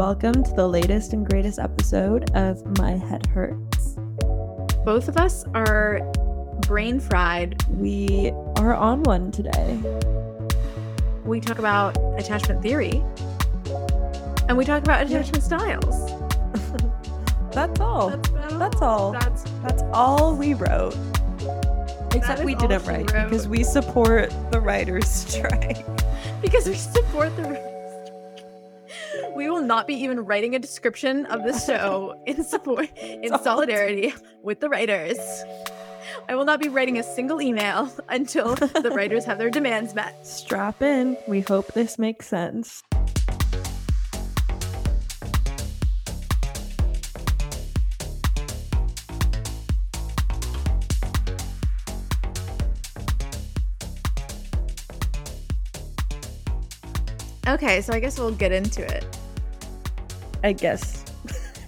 welcome to the latest and greatest episode of My Head Hurts. Both of us are brain fried. We are on one today. We talk about attachment theory and we talk about attachment styles. That's all. That's, That's all. That's That's all we wrote. Except we didn't write because we support the writers' strike. because we support the. Not be even writing a description of the show in support, in solidarity with the writers. I will not be writing a single email until the writers have their demands met. Strap in. We hope this makes sense. Okay, so I guess we'll get into it. I guess.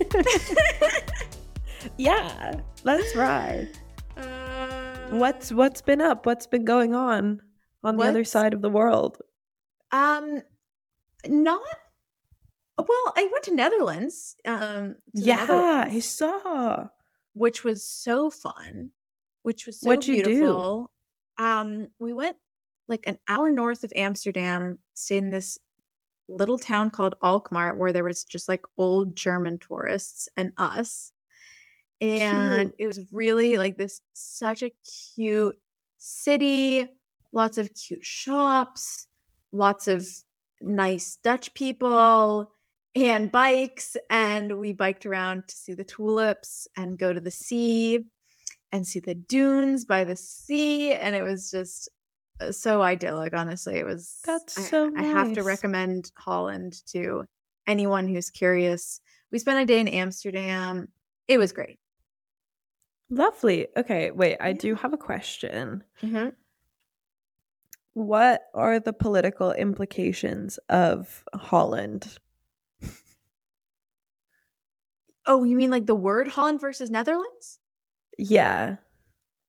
yeah, let's ride. Uh, What's what's been up? What's been going on on the other side of the world? Um, not. Well, I went to Netherlands. Um, to Yeah, I saw. which was so fun. Which was so What'd you do? beautiful. Um, we went like an hour north of Amsterdam, stayed in this little town called Alkmaar, where there was just like old German tourists and us. And it was really like this such a cute city, lots of cute shops, lots of nice Dutch people and bikes. And we biked around to see the tulips and go to the sea and see the dunes by the sea. And it was just so idyllic, honestly. It was That's I- so I have to recommend Holland to anyone who's curious. We spent a day in Amsterdam. It was great. Lovely. Okay, wait, I do have a question. Mm-hmm. What are the political implications of Holland? Oh, you mean like the word Holland versus Netherlands? Yeah.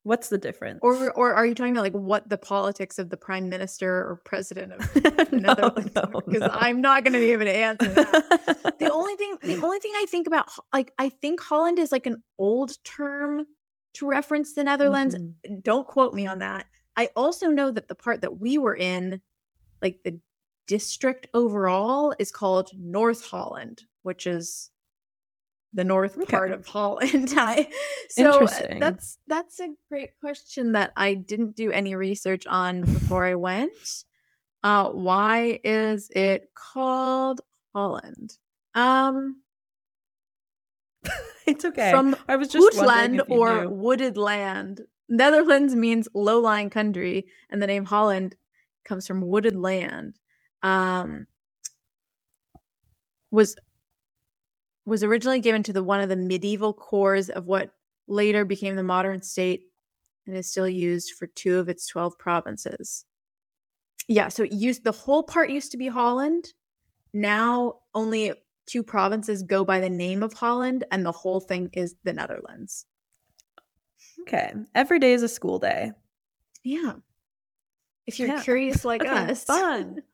What's the difference? Or or are you talking about like what the politics of the prime minister or president of the no, Netherlands? no, Because no. I'm not going to be able to answer that. the only thing the only thing I think about like I think Holland is like an old term to reference the Netherlands. Mhm. Don't quote me on that. I also know that the part that we were in, like the district overall, is called North Holland, which is the north Okay. part of Holland. I, so uh, that's that's a great question that I didn't do any research on before I went. Uh, why is it called Holland? Um, It's okay. from I was just Hootland or knew. wooded land. Netherlands means low-lying country, and the name Holland comes from wooded land. Um, was was originally given to the one of the medieval cores of what later became the modern state, and is still used for two of its twelve provinces. Yeah, so it used the whole part used to be Holland. Now only two provinces go by the name of Holland, and the whole thing is the Netherlands. Okay. Every day is a school day. Yeah. If you're Yeah. curious like us. fun.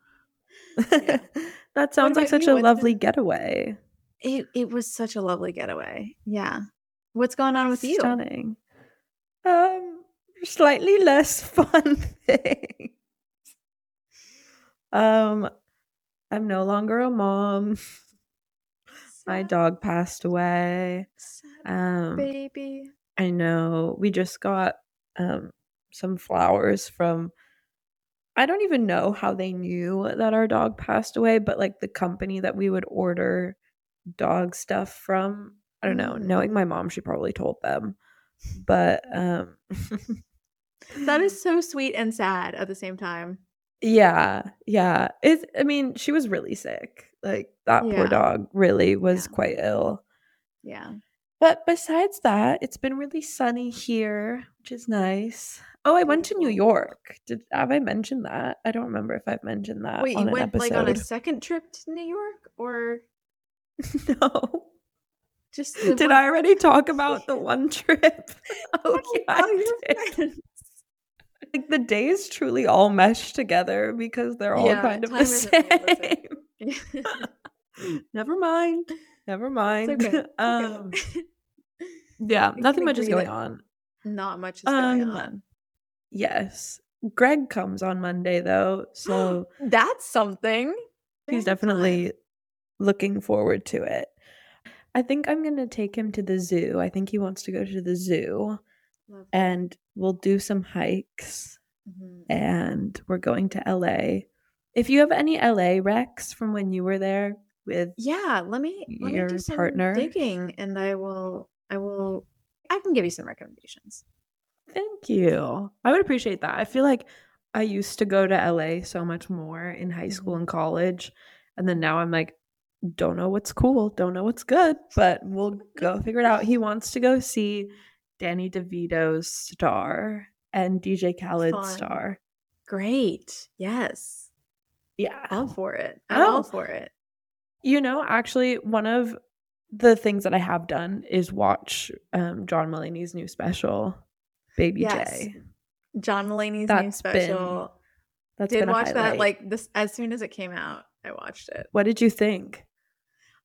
Yeah. that sounds like such a lovely getaway. It it was such a lovely getaway. Yeah. What's going on with you? Stunning. Um, slightly less fun thing. Um, I'm no longer a mom. My dog passed away. sad Um, baby. I know. We just got um some flowers from I don't even know how they knew that our dog passed away, but like the company that we would order dog stuff from, I don't know. Mm. Knowing my mom, she probably told them. But um That is so sweet and sad at the same time. yeah, yeah. It's I mean, she was really sick. Like that Yeah. poor dog really was Yeah. quite ill. Yeah. But besides that, it's been really sunny here, which is nice. Oh, I went to New York. Did have I mentioned that? I don't remember if I've mentioned that Wait, you went like on a second trip to New York or no. just Did one- I already talk about the one trip? oh yeah, I Oh, did. Like the days truly all mesh together because they're all Yeah, kind of the time isn't really the same. Never mind. Never mind. Okay. um Okay. yeah, nothing much is going on. Not much is going Um, on. Yes. Greg comes on Monday though, so That's something. he's definitely looking forward to it. I think I'm going to take him to the zoo. I think he wants to go to the zoo Lovely. and we'll do some hikes Mhm. and we're going to LA. If you have any LA recs from when you were there with Yeah, let me let me your partner? digging, and I will I will I can give you some recommendations. Thank you. I would appreciate that. I feel like I used to go to LA so much more in high school Mhm. and college. And then now I'm like, don't know what's cool, don't know what's good, but we'll go figure it out. He wants to go see Danny DeVito's star and DJ Khaled's Fun. star. Great. Yes. Yeah. All for it. I'm all Oh. for it. You know, actually, one of the things that I have done is watch um, John Mulaney's new special, Baby Yes. J. John Mulaney's new That's been- special. That's Did been watch that like this as soon as it came out. I watched it. what did you think?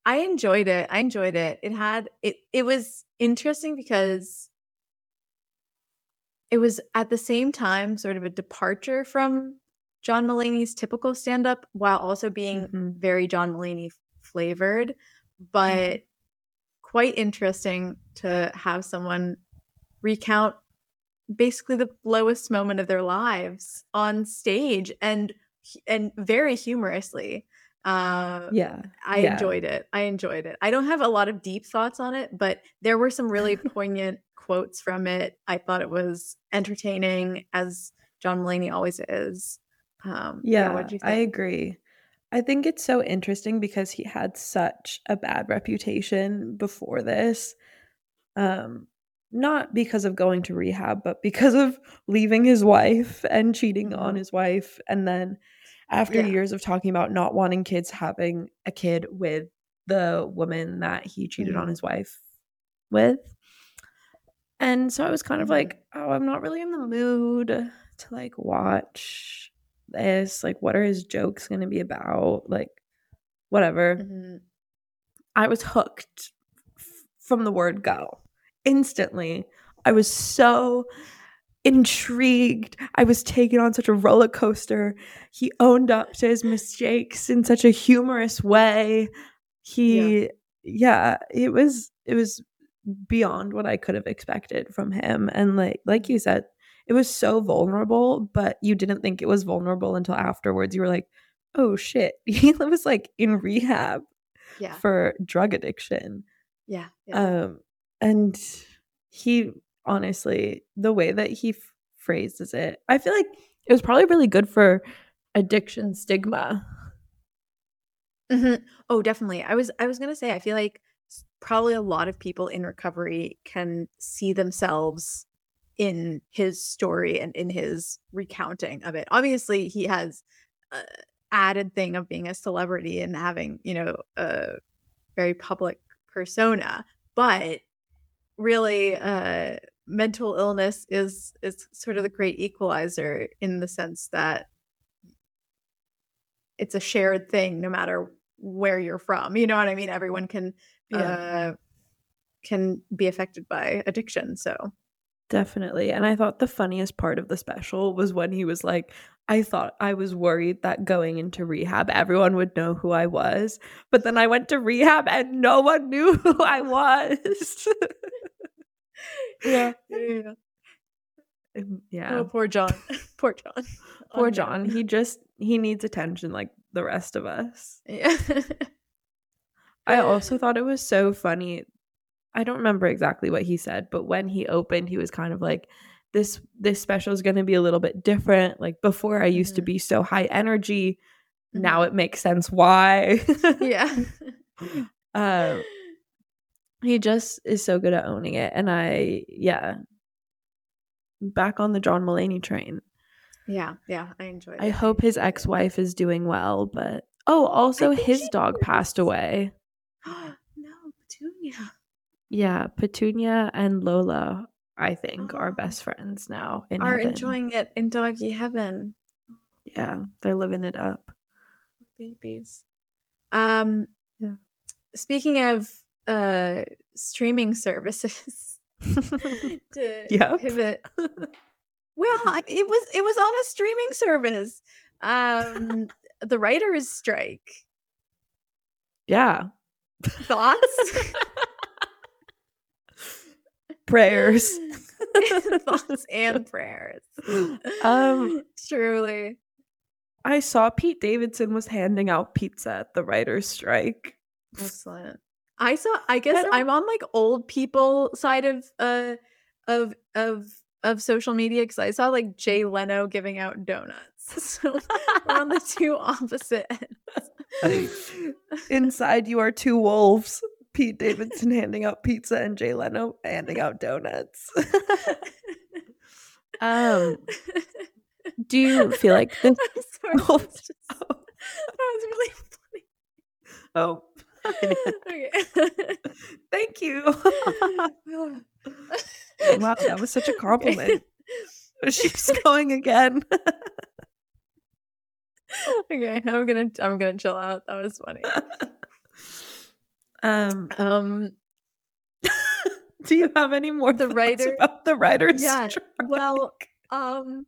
I enjoyed it. I enjoyed it. It had it it was interesting because it was at the same time sort of a departure from John Mulaney's typical stand-up while also being Mhm. very John Mulaney flavored, but quite interesting to have someone recount basically the lowest moment of their lives on stage and and very humorously. Uh Yeah. I Yeah. enjoyed it. I enjoyed it. I don't have a lot of deep thoughts on it, but there were some really poignant quotes from it. I thought it was entertaining, as John Mulaney always is. Um, Yeah, you I agree. I think it's so interesting because he had such a bad reputation before this. Um not because of going to rehab, but because of leaving his wife and cheating on Mhm. his wife and then after Yeah. years of talking about not wanting kids having a kid with the woman that he cheated on Mhm. his wife with. And so I was kind of like, oh, I'm not really in the mood to like watch this. Like, what are his jokes going to be about? Like, whatever. Mhm. I was hooked f- from the word go instantly. I was so intrigued. I was taken on such a roller coaster. He owned up to his mistakes in such a humorous way. He yeah, it was it was beyond what I could have expected from him and like like you said, it was so vulnerable, but you didn't think it was vulnerable until afterwards. You were like, "Oh shit." He was like in rehab Yeah. for drug addiction. Yeah. Yeah. Um, and he honestly, the way that he f- phrases it, I feel like it was probably really good for addiction stigma. Mhm. Oh, definitely. I was I was gonna say I feel like probably a lot of people in recovery can see themselves in his story and in his recounting of it. Obviously, he has a added thing of being a celebrity and having you know a very public persona, but really, uh, mental illness is is sort of the great equalizer in the sense that it's a shared thing no matter where you're from you know what i mean everyone can uh can be affected by addiction so Definitely. And I thought the funniest part of the special was when he was like, I thought I was worried that going into rehab, everyone would know who I was. But then I went to rehab and no one knew who I was. yeah yeah, Um, yeah. oh poor john poor john Poor. John. He just he needs attention like the rest of us. yeah I also thought it was so funny. I don't remember exactly what he said, but when he opened, he was kind of like this this special is going to be a little bit different. Like before I used to Mhm. be so high energy. Now it makes sense why. yeah um he just is so good at owning it and I yeah. Back on the John Mulaney train. yeah yeah i enjoyed I it hope his ex-wife is doing well, but oh, also his dog is. passed away. no petunia Yeah, Petunia and Lola, I think, are Oh. best friends now in are heaven. enjoying it in doggy heaven Yeah, they're living it up. babies um Yeah. Speaking of uh streaming services to Yep. pivot. Well, it was it was on a streaming service. Um the writers strike. Yeah. Thoughts? Prayers. Thoughts and prayers. Um, truly. I saw Pete Davidson was handing out pizza at the writer's strike. Excellent. I saw I guess don't- I'm on like old people side of uh of of of social media because I saw like Jay Leno giving out donuts. So we're on the two opposite ends. Inside you are two wolves. Pete Davidson handing out pizza and Jay Leno handing out donuts. um, do you feel like this? I'm sorry, Oh, that was just- that was really funny. Oh, funny. Okay. thank you. wow, that was such a compliment. She's going again. okay, I'm gonna I'm gonna chill out. That was funny. Um, Um, do you have any more The writer- about the writers? Yeah, strike? well, um,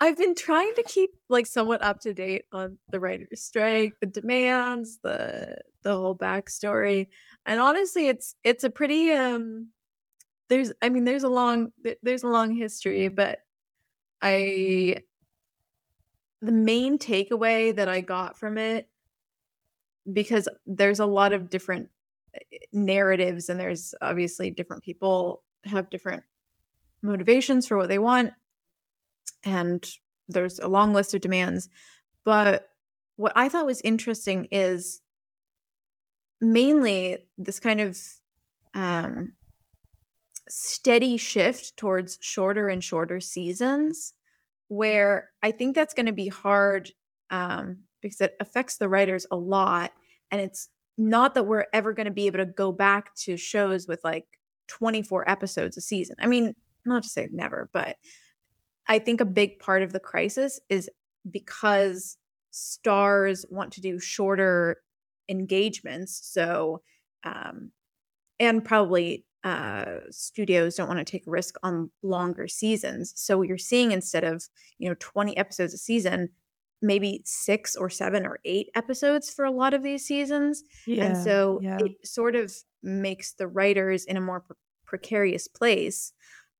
I've been trying to keep like somewhat up to date on the writers' strike, the demands, the the whole backstory, and honestly, it's it's a pretty um. There's, I mean, there's a long there's a long history, but I the main takeaway that I got from it because there's a lot of different eh, narratives and there's obviously different people have different motivations for what they want and there's a long list of demands but what i thought was interesting is mainly this kind of um steady shift towards shorter and shorter seasons where i think that's going to be hard um because it affects the writers a lot and it's not that we're ever going to be able to go back to shows with like 24 episodes a season. I mean, not to say never, but I think a big part of the crisis is because stars want to do shorter engagements. So, um, and probably uh, studios don't want to take a risk on longer seasons. So you're seeing instead of, you know, 20 episodes a season, maybe six or seven or eight episodes for a lot of these seasons Yeah, and so yeah. it sort of makes the writers in a more pre- precarious place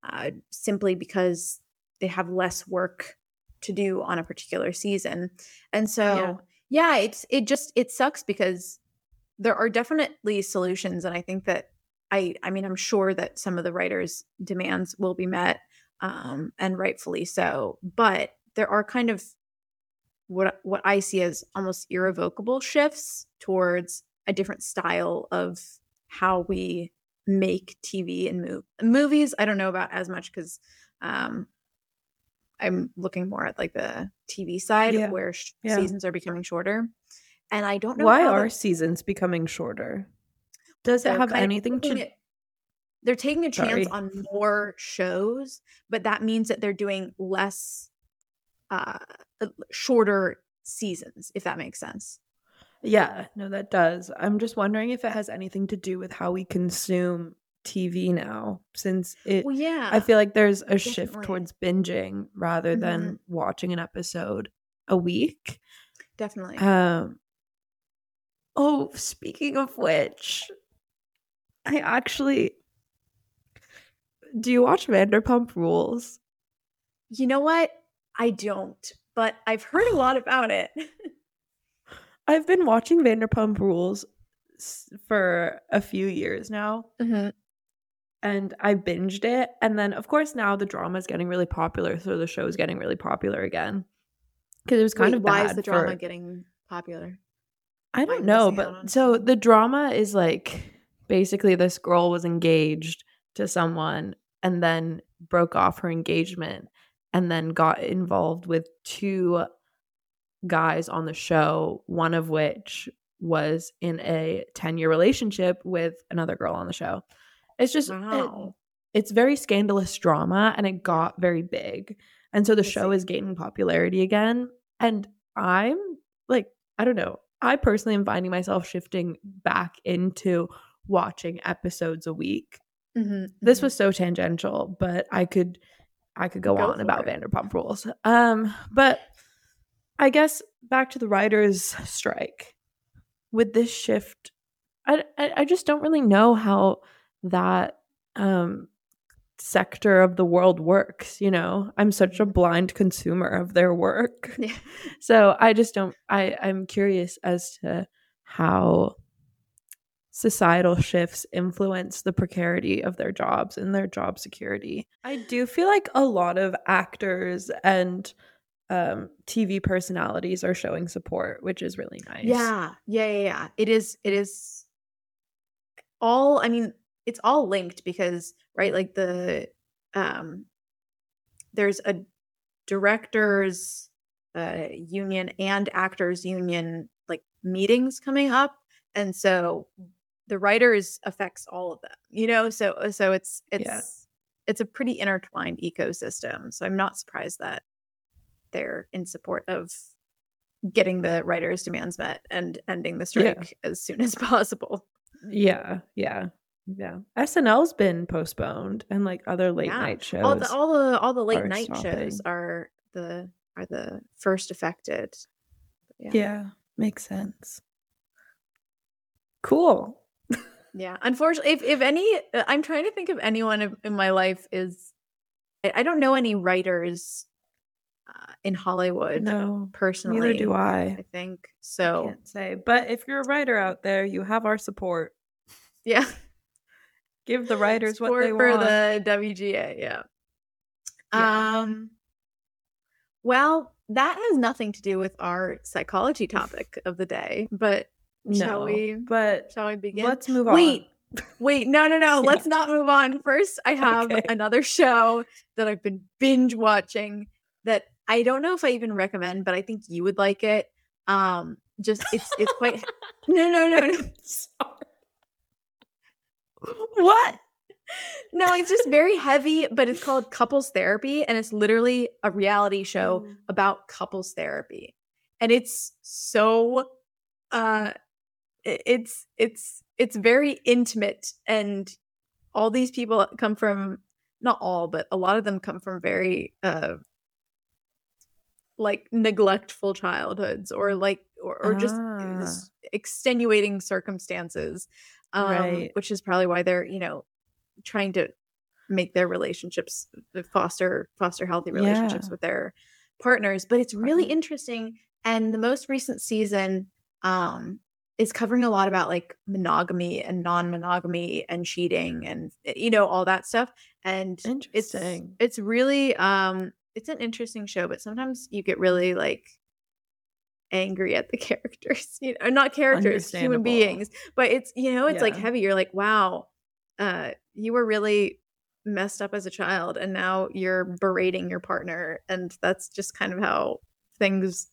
uh, simply because they have less work to do on a particular season and so yeah. it's it just it sucks because there are definitely solutions and i think that i i mean i'm sure that some of the writers demands will be met um and rightfully so but there are kind of what what I see as almost irrevocable shifts towards a different style of how we make TV and move movies. I don't know about as much because um, I'm looking more at like the TV side Yeah. where sh- Yeah. seasons are becoming shorter, and I don't know Why are the- seasons becoming shorter? Does it have anything to? it- they're taking a chance Sorry. on more shows, but that means that they're doing less uh shorter seasons, if that makes sense. Yeah, no, that does. I'm just wondering if it has anything to do with how we consume TV now, since it. Well, yeah. I feel like there's a shift towards binging rather than watching an episode a week. definitely. Um. Oh, speaking of which, I actually. Do you watch Vanderpump Rules? you know what? I don't, but I've heard a lot about it. I've been watching Vanderpump Rules for a few years now. And I binged it. And then, of course, now the drama is getting really popular, so the show is getting really popular again. Because it was kind Wait, of why bad is the drama for- getting popular? I don't know, out on but so the drama is like basically this girl was engaged to someone and then broke off her engagement and then got involved with two guys on the show, one of which was in a 10 year relationship with another girl on the show. It's just, it- it's very scandalous drama and it got very big. And so the show is gaining popularity again. And I'm like, I don't know. I personally am finding myself shifting back into watching episodes a week. Mhm, This mhm. was so tangential, but I could I could go, Go on about it. Vanderpump Rules. Um, but I guess back to the writers' strike. With this shift, I, I I just don't really know how that um sector of the world works. You know, I'm such a blind consumer of their work, Yeah. so I just don't. I I'm curious as to how societal shifts influence the precarity of their jobs and their job security. I do feel like a lot of actors and um, TV personalities are showing support, which is really nice. Yeah, yeah, yeah, yeah. It is. It is all. I mean, it's all linked because right, like the um, there's a directors uh union and actors union like meetings coming up, and so the writers affects all of them. You know, so so it's it's Yeah. it's a pretty intertwined ecosystem. So I'm not surprised that they're in support of getting the writers' demands met and ending the Yeah. strike as soon as possible. Yeah, yeah, yeah. SNL's been postponed, and like other late Yeah. night shows. All the all the all the late night stopping. shows are the are the first affected. Yeah. yeah, makes sense. Cool. Yeah. Unfortunately, if if any, uh, I'm trying to think of anyone in, in my life is. I, I don't know any writers uh, in Hollywood No, personally. neither do I I. think I so. can't say, but if you're a writer out there, you have our support. Yeah. Give the writers what they for want. the WGA. Yeah. Yeah. Um. Well, that has nothing to do with our psychology topic of the day, but shall we- but shall we begin? let's move on. wait, Wait, no, no, no. Let's not move on. First, I have Okay. another show that I've been binge watching that I don't know if I even recommend, but I think you would like it. Um, just it's it's quite no, no, no, no. What? No, it's just very heavy, but it's called Couples Therapy, and it's literally a reality show about couples therapy. And it's so uh it's it's it's very intimate and all these people come from not all, but a lot of them come from very uh like neglectful childhoods or like or, or just Ah. extenuating circumstances um Right. which is probably why they're you know trying to make their relationships uh, foster foster healthy relationships Yeah. with their partners but it's really interesting and the most recent season um is covering a lot about like monogamy and non-monogamy and cheating and eh, you know all that stuff and it's Interesting. it's really um it's an interesting show but sometimes you get really like angry at the characters you know not characters human beings but it's you know it's like heavy you're like wow uh you were really messed up as a child and now you're berating your partner and that's just kind of how things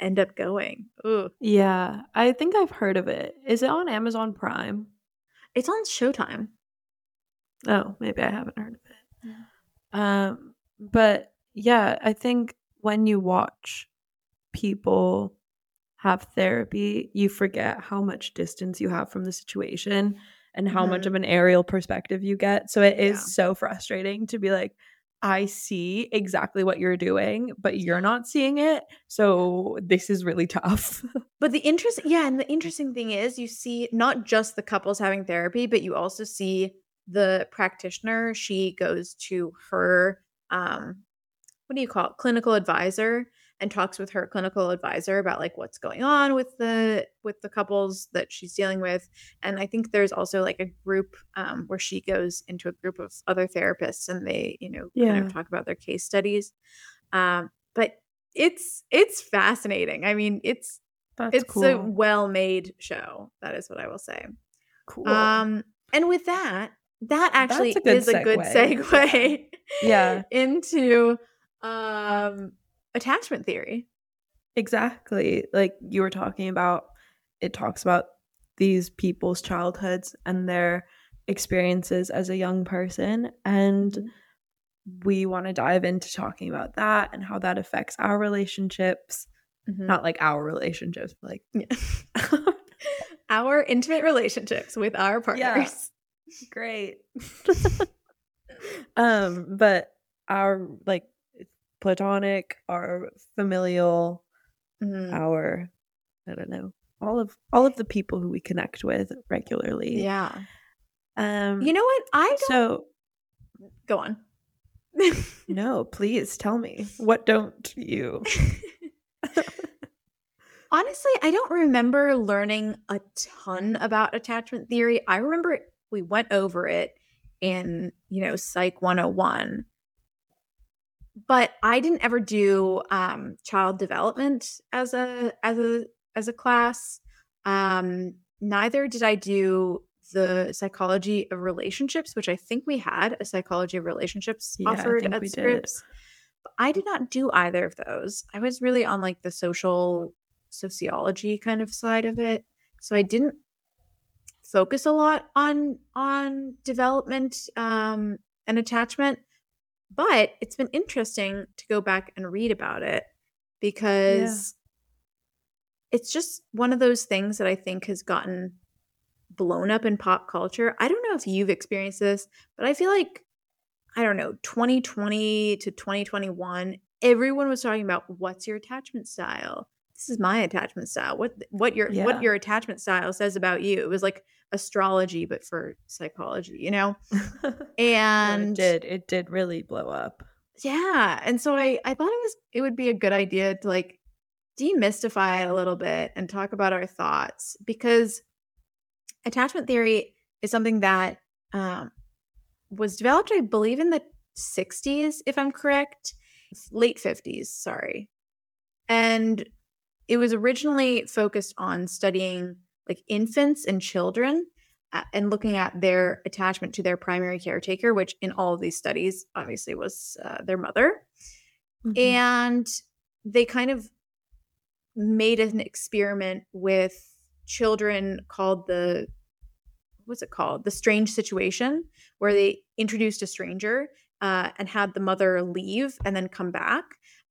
end up going Ooh. Yeah, I think I've heard of it. Is it on Amazon Prime? it's on showtime Oh, maybe I haven't heard of it. Um, but yeah, I think when you watch people have therapy, you forget how much distance you have from the situation and how much Mhm. of an aerial perspective you get. So it is Yeah. so frustrating to be like, I see exactly what you're doing, but you're not seeing it. So this is really tough. But the interest, yeah, and the interesting thing is you see not just the couples having therapy, but you also see the practitioner. She goes to her, um, what do you call it, clinical advisor, and talks with her clinical advisor about like what's going on with the with the couples that she's dealing with. And I think there's also like a group um, where she goes into a group of other therapists, and they, you know, kind of talk about their case studies. Um, but it's it's fascinating. I mean, it's That's it's cool. a well-made show. That is what I will say. cool. Um, and with that, that actually a is a good segue. segue Yeah. into um attachment theory. Exactly. Like you were talking about, it talks about these people's childhoods and their experiences as a young person. And Mhm. we want to dive into talking about that and how that affects our relationships Mhm. Not like our relationships, but like Yeah. our intimate relationships with our Yeah. partners. great. um, but our like platonic, our familial, Mhm. our I don't know, all of all of the people who we connect with regularly. Yeah. Um You know what? I don't so go on. no, please tell me. What don't you? Honestly, I don't remember learning a ton about attachment theory. I remember we went over it in, you know, Psych 101. But I didn't ever do um child development as a as a as a class. Um neither did I do the psychology of relationships, which I think we had a psychology of relationships Yeah, offered at. Scripps. But I did not do either of those. I was really on like the social sociology kind of side of it. So I didn't focus a lot on on development um and attachment. But it's been interesting to go back and read about it because it's just one of those things that I think has gotten blown up in pop culture. I don't know if you've experienced this, but I feel like I don't know, 2020 to 2021, everyone was talking about what's your attachment style? This is my attachment style. What what your Yeah. what your attachment style says about you. It was like astrology but for psychology, you know? No, And it did. It did really blow up. yeah. And so I, I thought it was it would be a good idea to like demystify it a little bit and talk about our thoughts because attachment theory is something that um, was developed, I believe, in the 60s, if I'm correct, late 50s, sorry. And it was originally focused on studying like infants and children uh, and looking at their attachment to their primary caretaker, which in all of these studies obviously was uh, their mother. Mhm. And they kind of made an experiment with children called the what's it called? The strange situation, where they introduced a stranger uh, and had the mother leave and then come back.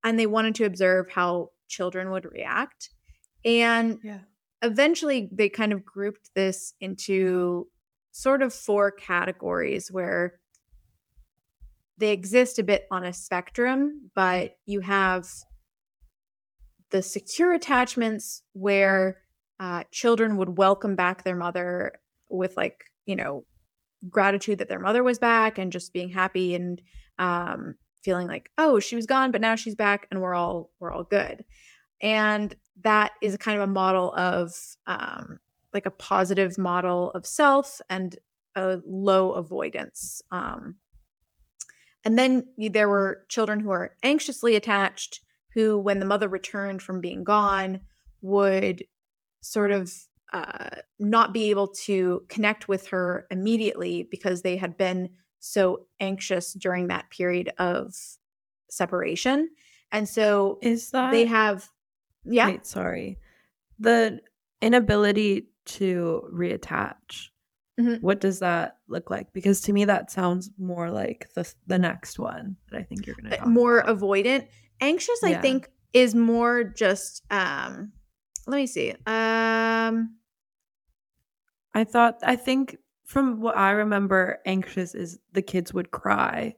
And they wanted to observe how children would react. And yeah. eventually they kind of grouped this into sort of four categories where they exist a bit on a spectrum, but you have the secure attachments where uh, children would welcome back their mother with like you know gratitude that their mother was back and just being happy and um, feeling like oh she was gone but now she's back and we're all we're all good. And that is kind of a model of um, like a positive model of self and a low avoidance um, and then there were children who are anxiously attached who when the mother returned from being gone would sort of uh, not be able to connect with her immediately because they had been so anxious during that period of separation and so Is that they have yeah Wait, sorry. The inability to reattach. Mhm. What does that look like? Because to me, that sounds more like the the next one that I think you're going to uh, more about. avoidant anxious i think is more just um let me see um I thought I think from what I remember, anxious is the kids would cry.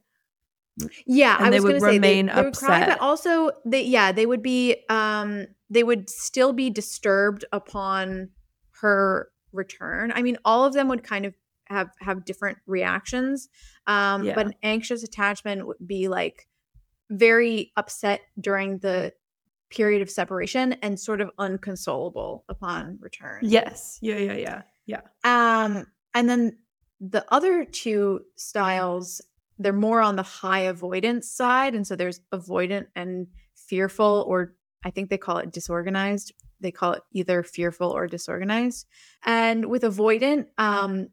Yeah, And I they was would going to say they, remain they would cry, but also they yeah they would be um they would still be disturbed upon her return. I mean, all of them would kind of have have different reactions, um, Yeah. but an anxious attachment would be like very upset during the period of separation and sort of unconsolable upon return. Yes. Yeah. Yeah. Yeah. Yeah. Um, and then the other two styles, they're more on the high avoidance side. And so there's avoidant and fearful, or I think they call it disorganized. They call it either fearful or disorganized. And with avoidant, um,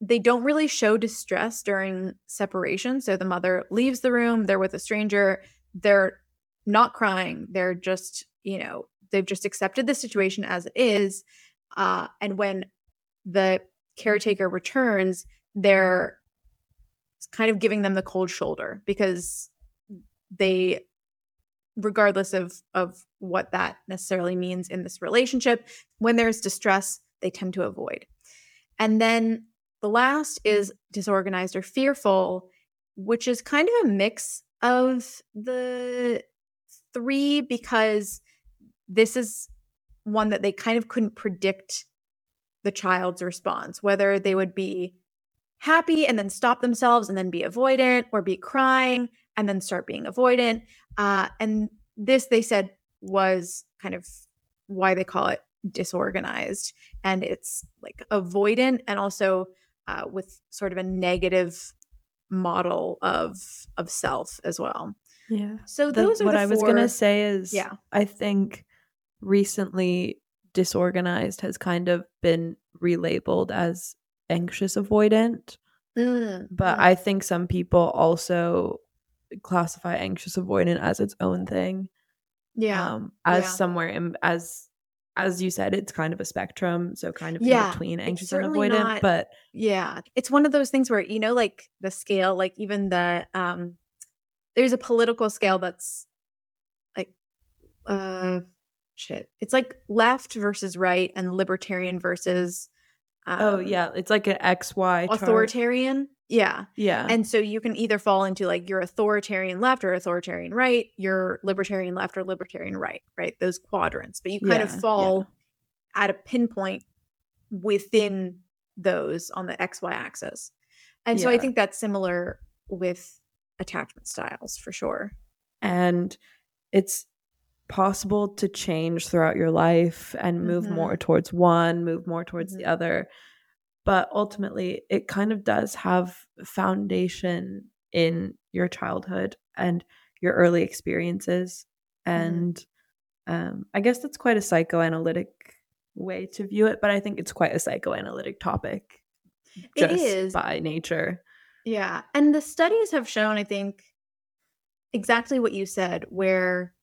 they don't really show distress during separation. So the mother leaves the room, they're with a stranger, they're not crying, they're just, you know, they've just accepted the situation as it is. Uh, and when the caretaker returns, they're kind of giving them the cold shoulder because they regardless of of what that necessarily means in this relationship when there's distress they tend to avoid. And then the last is disorganized or fearful which is kind of a mix of the three because this is one that they kind of couldn't predict the child's response whether they would be happy and then stop themselves and then be avoidant or be crying and then start being avoidant. Uh, and this, they said, was kind of why they call it disorganized. And it's like avoidant and also uh, with sort of a negative model of of self as well. Yeah. So those the, are what I was gonna say is Yeah. I think recently disorganized has kind of been relabeled as anxious avoidant. Mm, But. I think some people also classify anxious avoidant as its own thing. yeah. Um as yeah. somewhere in as as you said, it's kind of a spectrum. So kind of Yeah, in between anxious and avoidant. not- But Yeah. It's one of those things where, you know, like the scale, like even the um there's a political scale that's like uh shit. It's like left versus right and libertarian versus um, oh yeah, it's like an XY chart. authoritarian. Yeah. Yeah. And so you can either fall into like your authoritarian left or authoritarian right, your libertarian left or libertarian right, right? Those quadrants. But you kind Yeah, of fall at a pinpoint within those on the XY axis. And so I think that's similar with attachment styles for sure. and it's possible to change throughout your life and move Mhm. more towards one, move more towards the Mhm. other. But ultimately, it kind of does have foundation in your childhood and your early experiences. And um, I guess that's quite a psychoanalytic way to view it, but I think it's quite a psychoanalytic topic It just is. by nature. Yeah. And the studies have shown, I think, exactly what you said, where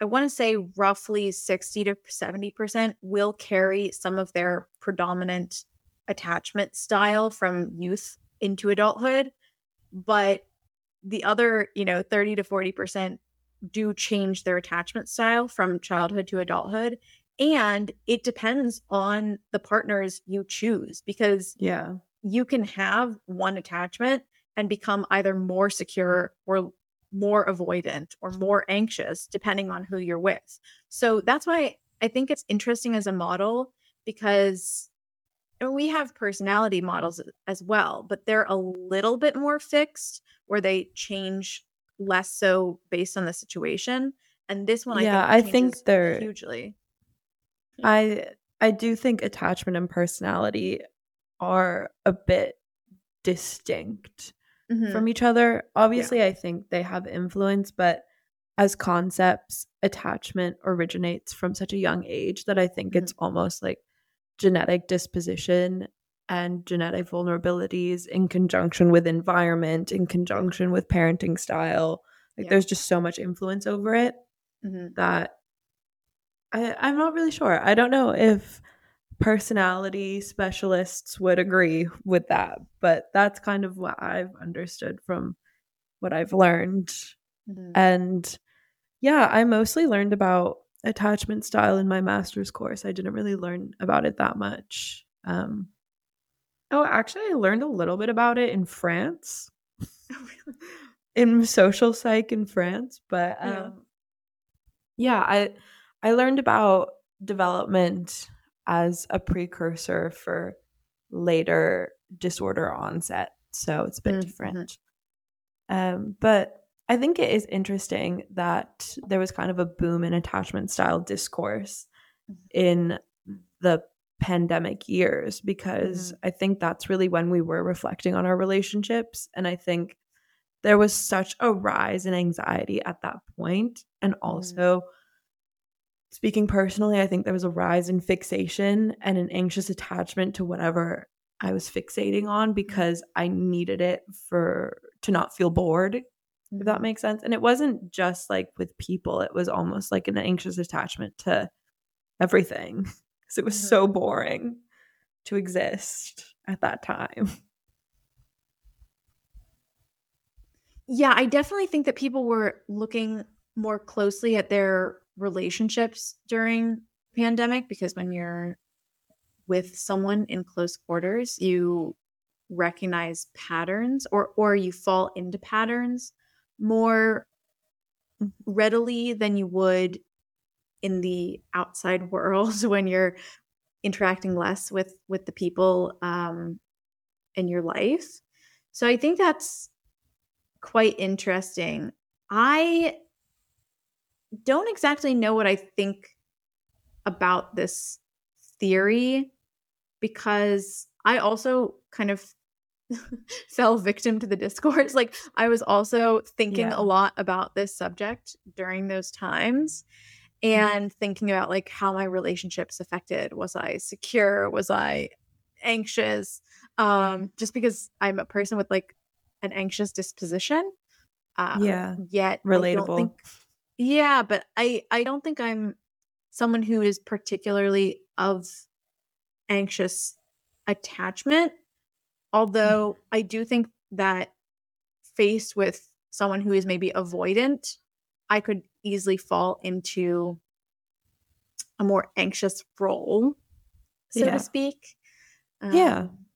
I want to say roughly 60 to 70% will carry some of their predominant attachment style from youth into adulthood. But the other, you know, 30 to 40% do change their attachment style from childhood to adulthood. And it depends on the partners you choose because Yeah. you can have one attachment and become either more secure or more avoidant or more anxious depending on who you're with. So that's why I think it's interesting as a model because and we have personality models as well, but they're a little bit more fixed where they change less so based on the situation. And this one, Yeah, I I think, think they're- hugely. Hmm. I I do think attachment and personality are a bit distinct Mhm. from each other. Obviously, I think they have influence, but as concepts, attachment originates from such a young age that I think Mhm. it's almost like genetic disposition and genetic vulnerabilities in conjunction with environment, in conjunction with parenting style. Like Yeah. there's just so much influence over it Mhm. that I, I'm not really sure. I don't know if personality specialists would agree with that, but that's kind of what I've understood from what I've learned. Mhm. And yeah, I mostly learned about attachment style in my master's course. I didn't really learn about it that much. Um, oh, actually, I learned a little bit about it in France, in social psych in France. But um, Yeah. yeah, I I learned about development as a precursor for later disorder onset. So it's a bit Mm, mhm. different. Um, but I think it is interesting that there was kind of a boom in attachment style discourse Mhm. in the pandemic years because Mm-hmm. I think that's really when we were reflecting on our relationships. And I think there was such a rise in anxiety at that point. And Mm-hmm. Speaking personally, I think there was a rise in fixation and an anxious attachment to whatever I was fixating on because I needed it for to not feel bored if that Mhm. makes sense. And it wasn't just like with people, it was almost like an anxious attachment to everything because it was so boring to exist at that time. Yeah, I definitely think that people were looking more closely at their relationships during pandemic because when you're with someone in close quarters, you recognize patterns or or you fall into patterns more readily than you would in the outside world when you're interacting less with with the people um in your life. So I think that's quite interesting. I don't exactly know what I think about this theory because I also kind of fell victim to the discourse. Like I was also thinking Yeah. a lot about this subject during those times and thinking about like how my relationships affected. Was I secure? Was I anxious? Um just because I'm a person with like an anxious disposition. Uh Yeah. yet I don't Relatable. Yeah, but I I don't think I'm someone who is particularly of anxious attachment. Although I do think that faced with someone who is maybe avoidant, I could easily fall into a more anxious role, so Yeah. to speak. Yeah. Um,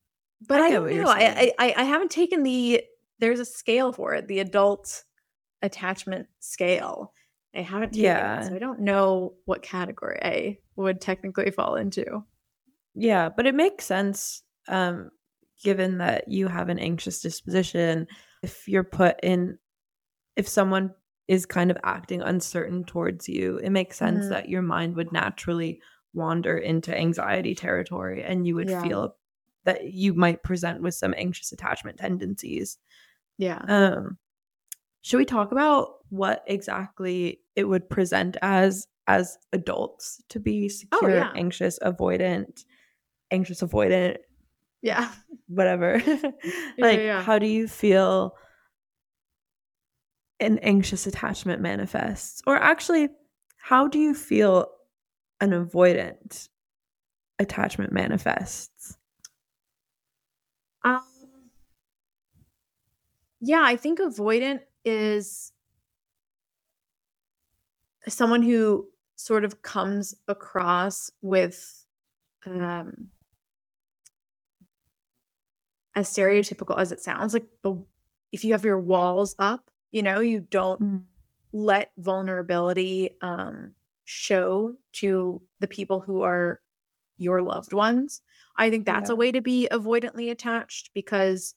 but I I, don't know. I I I haven't taken the there's a scale for it, the adult attachment scale. I haven't taken it, so Yeah. I don't know what category I would technically fall into. Yeah, but it makes sense um given that you have an anxious disposition if you're put in if someone is kind of acting uncertain towards you, it makes sense Mhm. that your mind would naturally wander into anxiety territory and you would Yeah. feel that you might present with some anxious attachment tendencies. Yeah. Um should we talk about what exactly it would present as as adults to be secure, Oh, yeah. anxious, avoidant, anxious avoidant, Yeah. whatever. Yeah, like yeah. how do you feel an anxious attachment manifests? Or actually, how do you feel an avoidant attachment manifests? Um, yeah, I think avoidant is someone who sort of comes across with um as stereotypical as it sounds like the if you have your walls up you know you don't let vulnerability um show to the people who are your loved ones i think that's Yeah. a way to be avoidantly attached because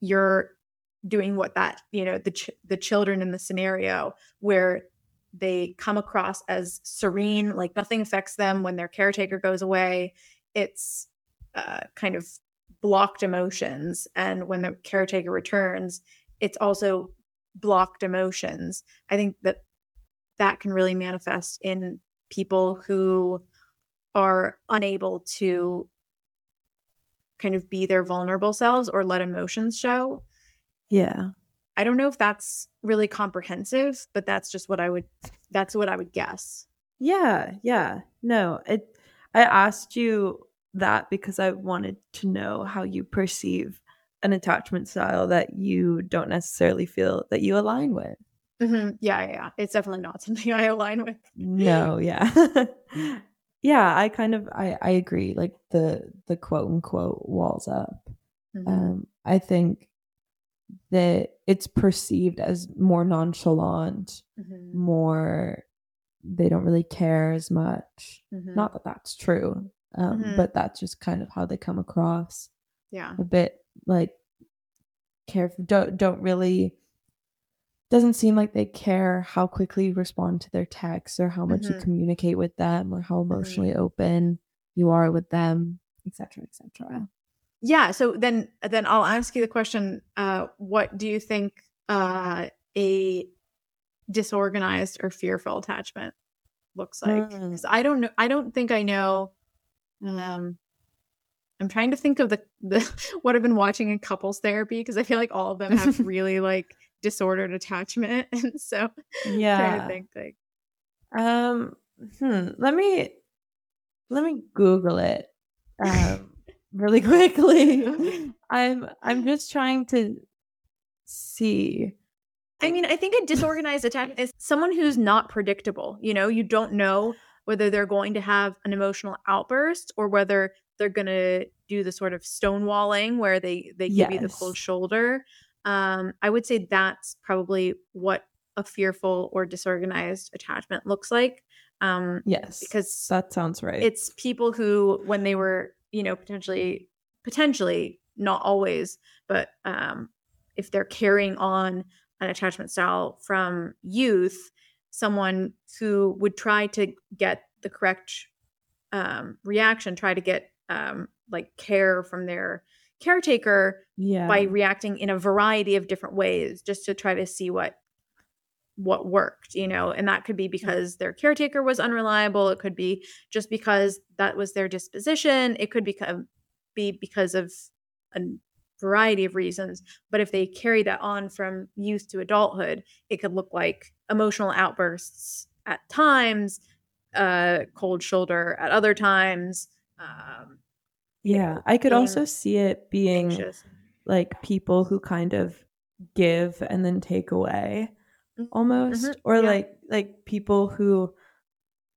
you're doing what that you know the ch- the children in the scenario where they come across as serene like nothing affects them when their caretaker goes away. It's uh, kind of blocked emotions and when the caretaker returns it's also blocked emotions. I think that that can really manifest in people who are unable to kind of be their vulnerable selves or let emotions show Yeah. I don't know if that's really comprehensive, but that's just what I would that's what I would guess. Yeah, yeah. No, it I asked you that because I wanted to know how you perceive an attachment style that you don't necessarily feel that you align with. Mhm. Yeah, yeah, yeah. It's definitely not something I align with. No, yeah. yeah, I kind of I I agree like the the quote unquote walls up. Mhm. Um I think that it's perceived as more nonchalant, Mhm. more they don't really care as much. Mhm. Not that that's true, um, Mhm. but that's just kind of how they come across. Yeah. A bit like care don't don't really. Doesn't seem like they care how quickly you respond to their texts or how much you Mhm. communicate with them or how emotionally open you are with them, etc., etc. Yeah, so then then I'll ask you the question uh what do you think uh a disorganized or fearful attachment looks like? Mm. Cuz I don't know I don't think I know um I'm trying to think of the the what I've been watching in couples therapy because I feel like all of them have really like disordered attachment and so I'm trying to Yeah. think like Um. Hmm. Let me let me Google it. Um. Really quickly. I'm I'm just trying to see I mean, I think a disorganized attachment is someone who's not predictable. You know, you don't know whether they're going to have an emotional outburst or whether they're going to do the sort of stonewalling where they they give you the cold shoulder. Um, I would say that's probably what a fearful or disorganized attachment looks like. Um, Yes. because that sounds right. it's people who when they were you know potentially potentially not always but um if they're carrying on an attachment style from youth someone who would try to get the correct um reaction try to get um like care from their caretaker yeah. by reacting in a variety of different ways just to try to see what what worked you know and that could be because their caretaker was unreliable it could be just because that was their disposition it could become be because of a variety of reasons but if they carry that on from youth to adulthood it could look like emotional outbursts at times uh cold shoulder at other times um yeah. I could also see it being anxious like people who kind of give and then take away almost mhm, or yeah. like like people who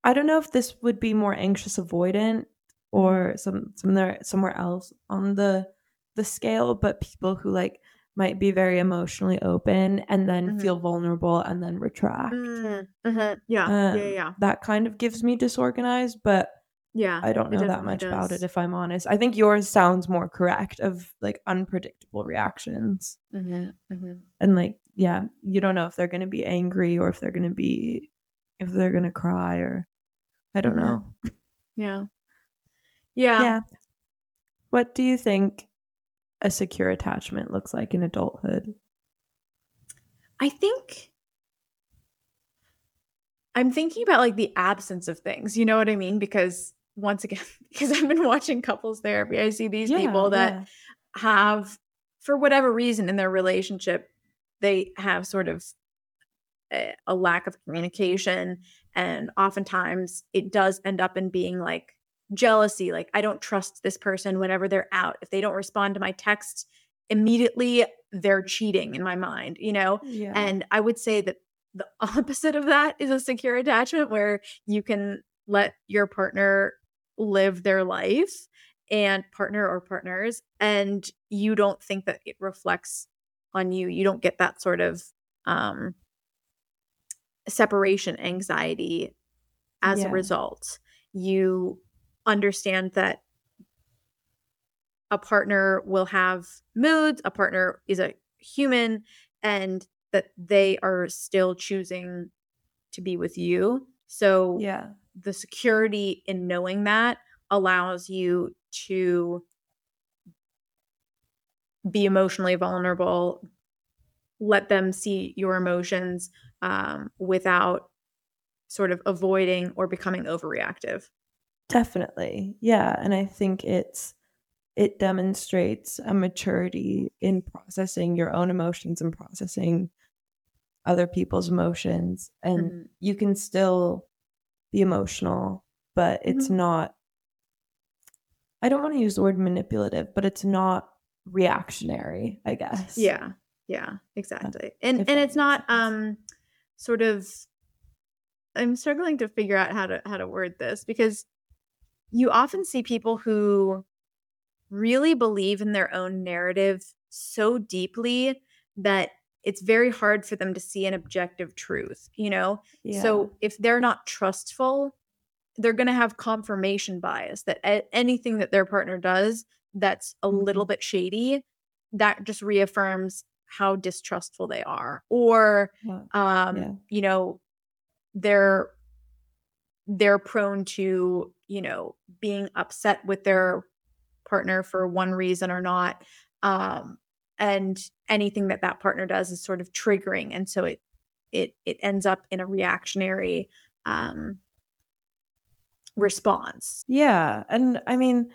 I don't know if this would be more anxious avoidant or some somewhere somewhere else on the the scale but people who like might be very emotionally open and then Mhm. feel vulnerable and then retract Mm, mhm, yeah um, yeah yeah that kind of gives me disorganized but yeah I don't know that much about it if I'm honest. I think yours sounds more correct of like unpredictable reactions. Mhm, mhm. And like, yeah, you don't know if they're going to be angry or if they're going to be if they're going to cry or I don't know. Mm-hmm. Yeah. Yeah. Yeah. What do you think a secure attachment looks like in adulthood? I think I'm thinking about like the absence of things. You know what I mean? Because once again, because I've been watching couples therapy, I see these people that yeah. have, for whatever reason in their relationship, they have sort of a, a lack of communication. And oftentimes it does end up in being like jealousy. Like, I don't trust this person whenever they're out. If they don't respond to my text immediately, they're cheating in my mind, you know? Yeah. And I would say that the opposite of that is a secure attachment where you can let your partner live their life and partner or partners, and you don't think that it reflects on you. You don't get that sort of um, separation anxiety as a result. You understand that a partner will have moods, a partner is a human, and that they are still choosing to be with you. So yeah. the security in knowing that allows you to be emotionally vulnerable, let them see your emotions um, without sort of avoiding or becoming overreactive. Definitely. Yeah, and I think it's it demonstrates a maturity in processing your own emotions and processing other people's emotions and Mhm. you can still be emotional, but it's Mhm. not I don't want to use the word manipulative, but it's not reactionary, I guess. Yeah. Yeah, exactly. And if and it's not um sort of I'm struggling to figure out how to how to word this because you often see people who really believe in their own narrative so deeply that it's very hard for them to see an objective truth, you know? Yeah. So if they're not trustful, they're going to have confirmation bias that anything that their partner does that's a little Mhm. bit shady, that just reaffirms how distrustful they are. Or um, Yeah. you know, they're they're prone to, you know, being upset with their partner for one reason or not. Um, and anything that that partner does is sort of triggering and so it it it ends up in a reactionary um response Yeah, and I mean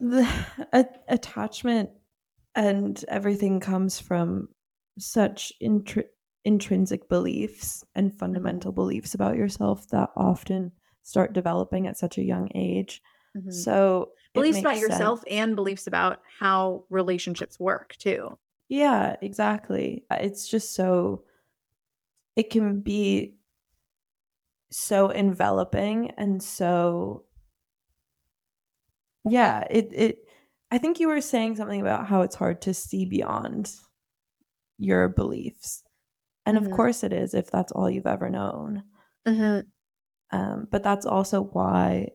the a- attachment and everything comes from such intr- intrinsic beliefs and fundamental beliefs about yourself that often start developing at such a young age. Mhm. So beliefs about makes yourself and beliefs about how relationships work too Yeah, exactly. Uh, It's just so it can be so enveloping and so yeah, it it I think you were saying something about how it's hard to see beyond your beliefs. And of Mhm. course it is if that's all you've ever known. Mhm. Um, but that's also why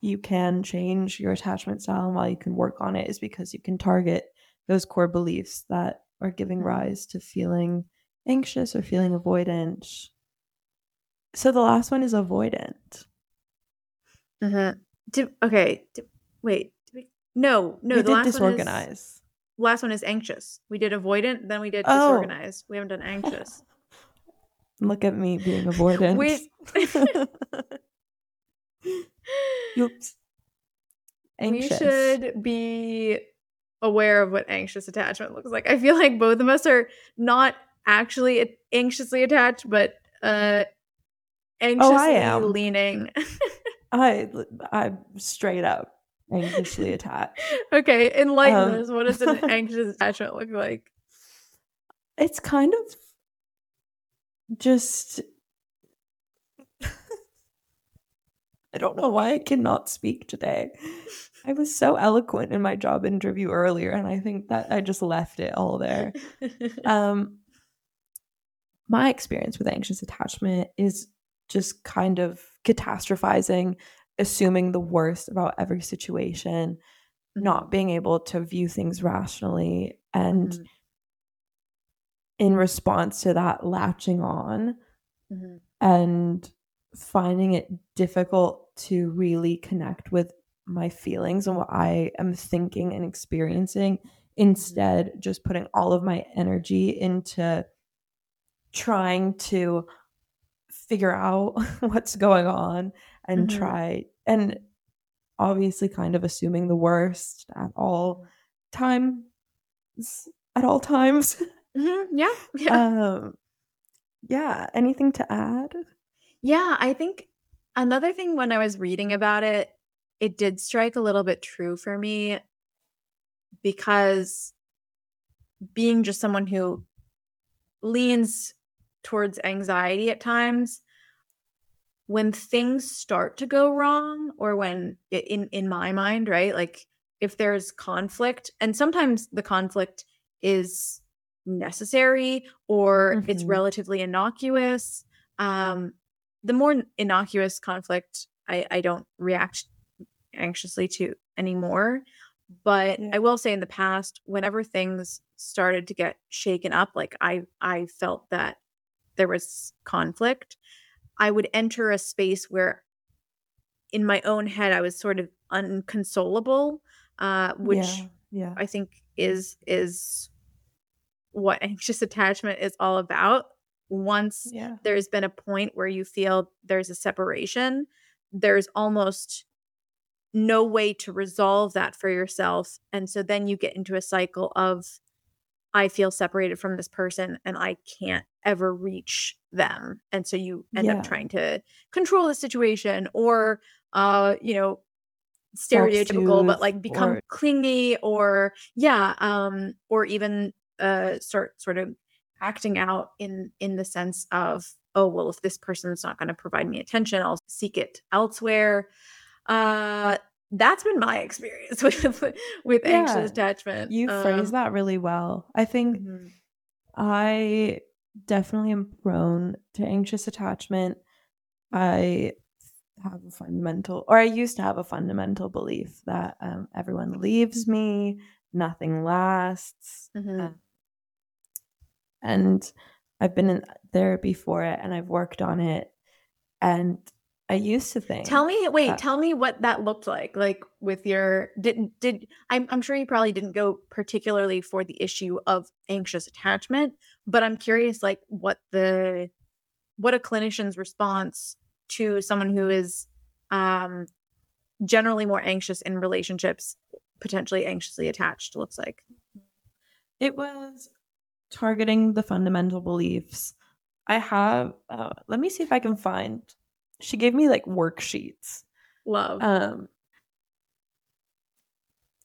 you can change your attachment style and why you can work on it is because you can target those core beliefs that are giving Mhm. rise to feeling anxious or feeling avoidant. So the last one is avoidant. Mhm. Did okay, did, wait, we No, no, we the did last one is last one is anxious. We did avoidant, then we did Oh. disorganized. We haven't done anxious. Look at me being avoidant. We- Oops. Anxious. We should be aware of what anxious attachment looks like. I feel like both of us are not actually anxiously attached, but uh anxiously Oh, am. leaning. I I'm straight up anxiously attached. okay, enlighten Um, us. What does an anxious attachment look like? It's kind of just I don't know why I cannot speak today. I was so eloquent in my job interview earlier and I think that I just left it all there. Um my experience with anxious attachment is just kind of catastrophizing, assuming the worst about every situation, not being able to view things rationally and Mhm. in response to that latching on Mhm. and finding it difficult to really connect with my feelings and what I am thinking and experiencing instead just putting all of my energy into trying to figure out what's going on and Mhm. try and obviously kind of assuming the worst at all times at all times Mhm. Yeah. Yeah. um yeah anything to add Yeah, I think another thing when I was reading about it, it did strike a little bit true for me because being just someone who leans towards anxiety at times, when things start to go wrong or when in in my mind, right? Like if there's conflict and sometimes the conflict is necessary or it's Mhm. relatively innocuous um the more innocuous conflict I, I don't react anxiously to anymore. But Yeah. I will say in the past, whenever things started to get shaken up, like I I felt that there was conflict, I would enter a space where in my own head I was sort of unconsolable, uh, which yeah yeah I think is is what anxious attachment is all about. Once yeah there's been a point where you feel there's a separation, there's almost no way to resolve that for yourself. And so then you get into a cycle of, I feel separated from this person and I can't ever reach them. And so you end Yeah. up trying to control the situation or, uh, you know, stereotypical, but like become or- clingy or, yeah, um, or even uh, start sort of acting out in in the sense of oh well if this person's not going to provide me attention i'll seek it elsewhere uh that's been my experience with with Yeah, anxious attachment you phrase Um, that really well i think mhm, I definitely am prone to anxious attachment. I have a fundamental, or I used to have a fundamental belief that um, everyone leaves me, nothing lasts. mhm. Um, and I've been in therapy for it and I've worked on it. And I used to think. tell me wait uh, tell me what that looked like like with your didn't did I'm, I'm sure you probably didn't go particularly for the issue of anxious attachment but i'm curious like what the what a clinician's response to someone who is um generally more anxious in relationships potentially anxiously attached looks like It was targeting the fundamental beliefs. I have, uh, let me see if I can find. She gave me like worksheets. love Um,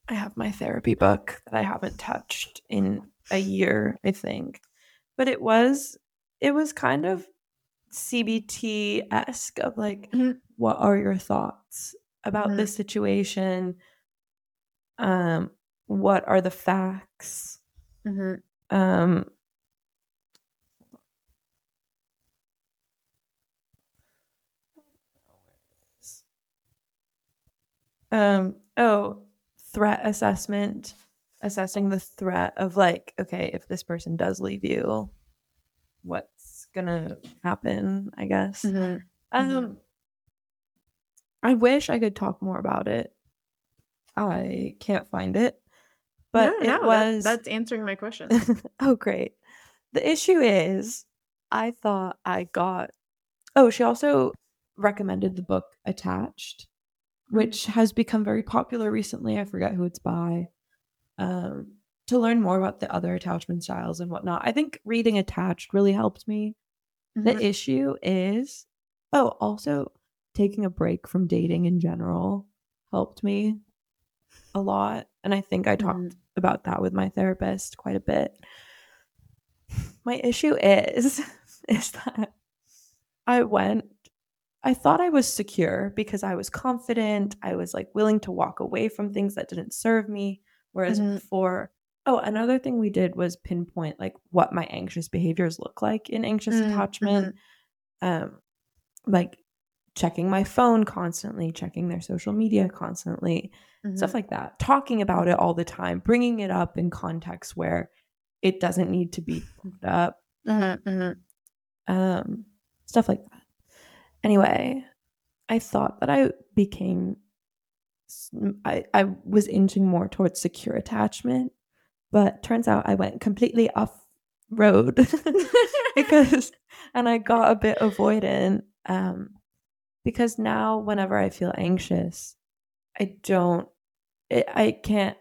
I have my therapy book that I haven't touched in a year, I think. But it was it was kind of CBT esque of like, Mhm. what are your thoughts about Mhm. this situation? Um, what are the facts? Mhm. Um, um, oh, threat assessment, assessing the threat of like, okay, if this person does leave you, what's gonna happen, I guess. Mhm. Um, Mhm. I wish I could talk more about it. I can't find it, but no, it no, that- was. that's answering my question. oh, great. The issue is, I thought I got. Oh, she also recommended the book Attached, which has become very popular recently. I forget who it's by. Um, to learn more about the other attachment styles and whatnot. I think reading Attached really helped me. The Mhm. issue is, oh, also taking a break from dating in general helped me a lot. And I think I talked Mhm. about that with my therapist quite a bit. My issue is, is that I went, I thought I was secure because I was confident. I was like willing to walk away from things that didn't serve me. Whereas Mhm. before, oh, another thing we did was pinpoint like what my anxious behaviors look like in anxious Mm, attachment. Um, like checking my phone constantly, checking their social media constantly, stuff Mhm. like that. Talking about it all the time, bringing it up in context where it doesn't need to be brought up Mhm. Mhm. um, stuff like that. Anyway, I thought that I became, I, I was inching more towards secure attachment, but turns out I went completely off road because, and I got a bit avoidant um, because now whenever I feel anxious, I don't, it, I can't,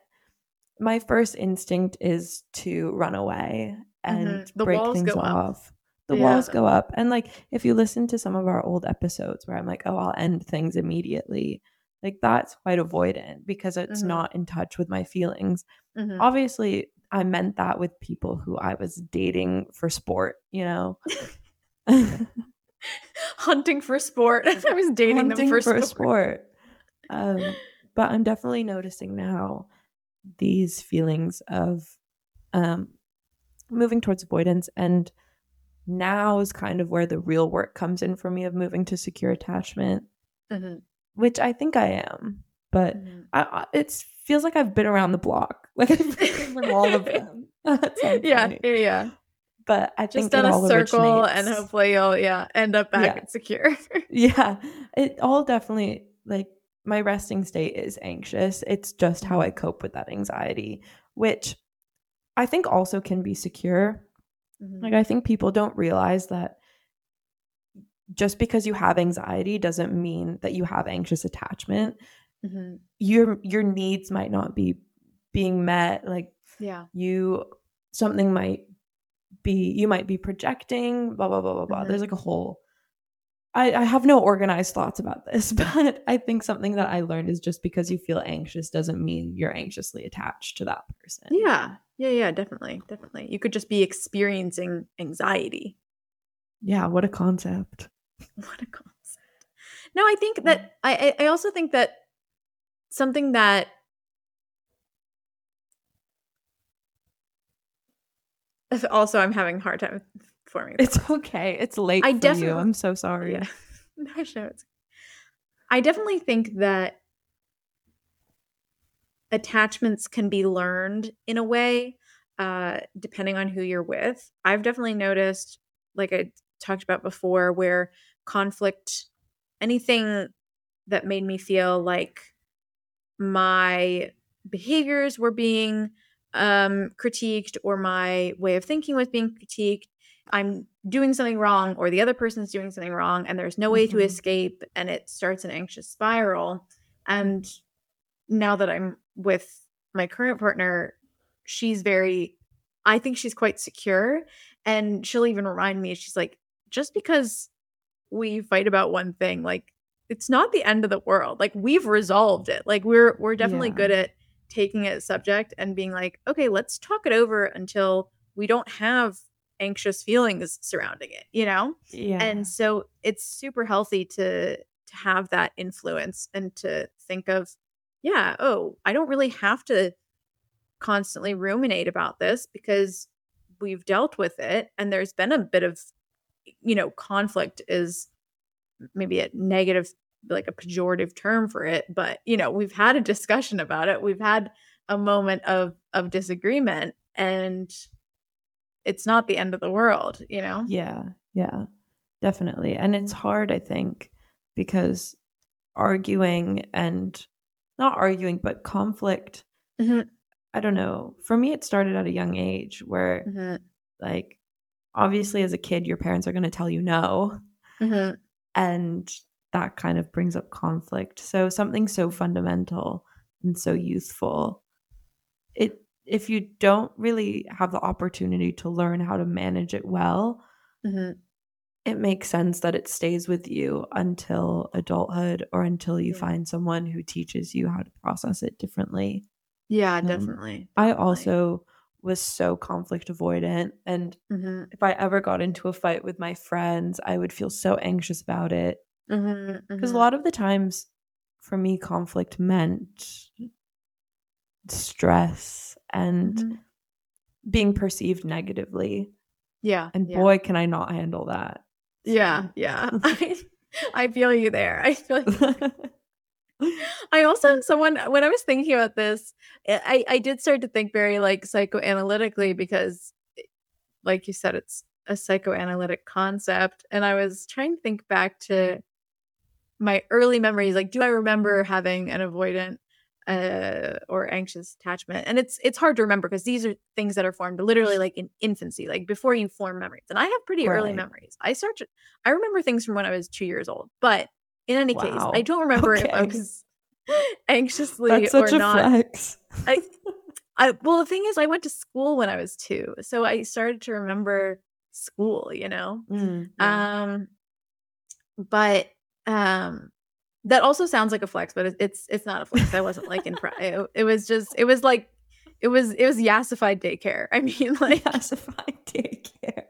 my first instinct is to run away and Mhm. The break things off. The Yeah. walls go up. And like if you listen to some of our old episodes where I'm like, oh, I'll end things immediately, like that's quite avoidant because it's Mhm. not in touch with my feelings. Mhm. Obviously, I meant that with people who I was dating for sport, you know. Hunting for sport. I was dating them for, for sport. sport. Um, but I'm definitely noticing now these feelings of um, moving towards avoidance. And now is kind of where the real work comes in for me of moving to secure attachment, Mhm. which I think I am. But Mhm. I, it feels like I've been around the block. Like I've been with all of them. yeah, yeah, yeah. But I Just done a circle and hopefully you'll yeah end up back Yeah. secure. yeah it all definitely like my resting state is anxious it's just how i cope with that anxiety which i think also can be secure Mhm. like i think people don't realize that just because you have anxiety doesn't mean that you have anxious attachment Mhm. your your needs might not be being met like Yeah. you something might be you might be projecting blah blah blah blah blah Mhm. there's like a whole I, I have no organized thoughts about this but i think something that i learned is just because you feel anxious doesn't mean you're anxiously attached to that person Yeah. Yeah, yeah, definitely. Definitely. You could just be experiencing anxiety. yeah what a concept What a concept. No, I think that mm. I I I also think that something that also I'm having a hard time forming. it's okay it's late I for you definitely- i'm so sorry Yeah. No, it's- I definitely think that attachments can be learned in a way, uh, depending on who you're with. I've definitely noticed, like I talked about before, where conflict, anything that made me feel like my behaviors were being um critiqued or my way of thinking was being critiqued i'm doing something wrong or the other person's doing something wrong and there's no way to Mhm. escape and it starts an anxious spiral and now that i'm with my current partner she's very i think she's quite secure and she'll even remind me she's like just because we fight about one thing like it's not the end of the world like we've resolved it like we're we're definitely Yeah. good at taking a subject and being like, okay, let's talk it over until we don't have anxious feelings surrounding it, you know? Yeah. And so it's super healthy to to have that influence and to think of, yeah, oh, I don't really have to constantly ruminate about this because we've dealt with it and there's been a bit of you know, conflict is maybe a negative like a pejorative term for it, but you know, we've had a discussion about it. We've had a moment of of disagreement and it's not the end of the world, you know? Yeah, yeah, definitely. And it's hard, I think, because arguing and not arguing, but conflict, Mhm. I don't know. For me, it started at a young age where, Mhm. like, obviously, as a kid, your parents are going to tell you no. Mhm. And that kind of brings up conflict. So, something so fundamental and so youthful, it if you don't really have the opportunity to learn how to manage it well, Mhm. It makes sense that it stays with you until adulthood or until you Yeah. find someone who teaches you how to process it differently. Yeah, Um, definitely. I also was so conflict avoidant. And Mhm. if I ever got into a fight with my friends, I would feel so anxious about it. Because a Mhm. lot of the times for me, conflict meant stress and Mhm. being perceived negatively. Yeah. And yeah. boy, can I not handle that. Yeah, yeah. I I feel you there. I feel I also someone when I was thinking about this, eh, I I did start to think very like psychoanalytically because eh, like you said it's a psychoanalytic concept and I was trying to think back to my early memories like do I remember having an avoidant uh or anxious attachment and it's it's hard to remember because these are things that are formed literally like in infancy like before you form memories and I have pretty early memories. I start to I remember things from when I was 2 years old but in any case I don't remember if I was anxiously That's such or a not. flex. I, I well the thing is I went to school when I was 2 so I started to remember school you know? Mm, yeah. um but um that also sounds like a flex but it's it's not a flex I wasn't like in pri- it, it was just it was like it was it was yassified daycare I mean like Yassified daycare.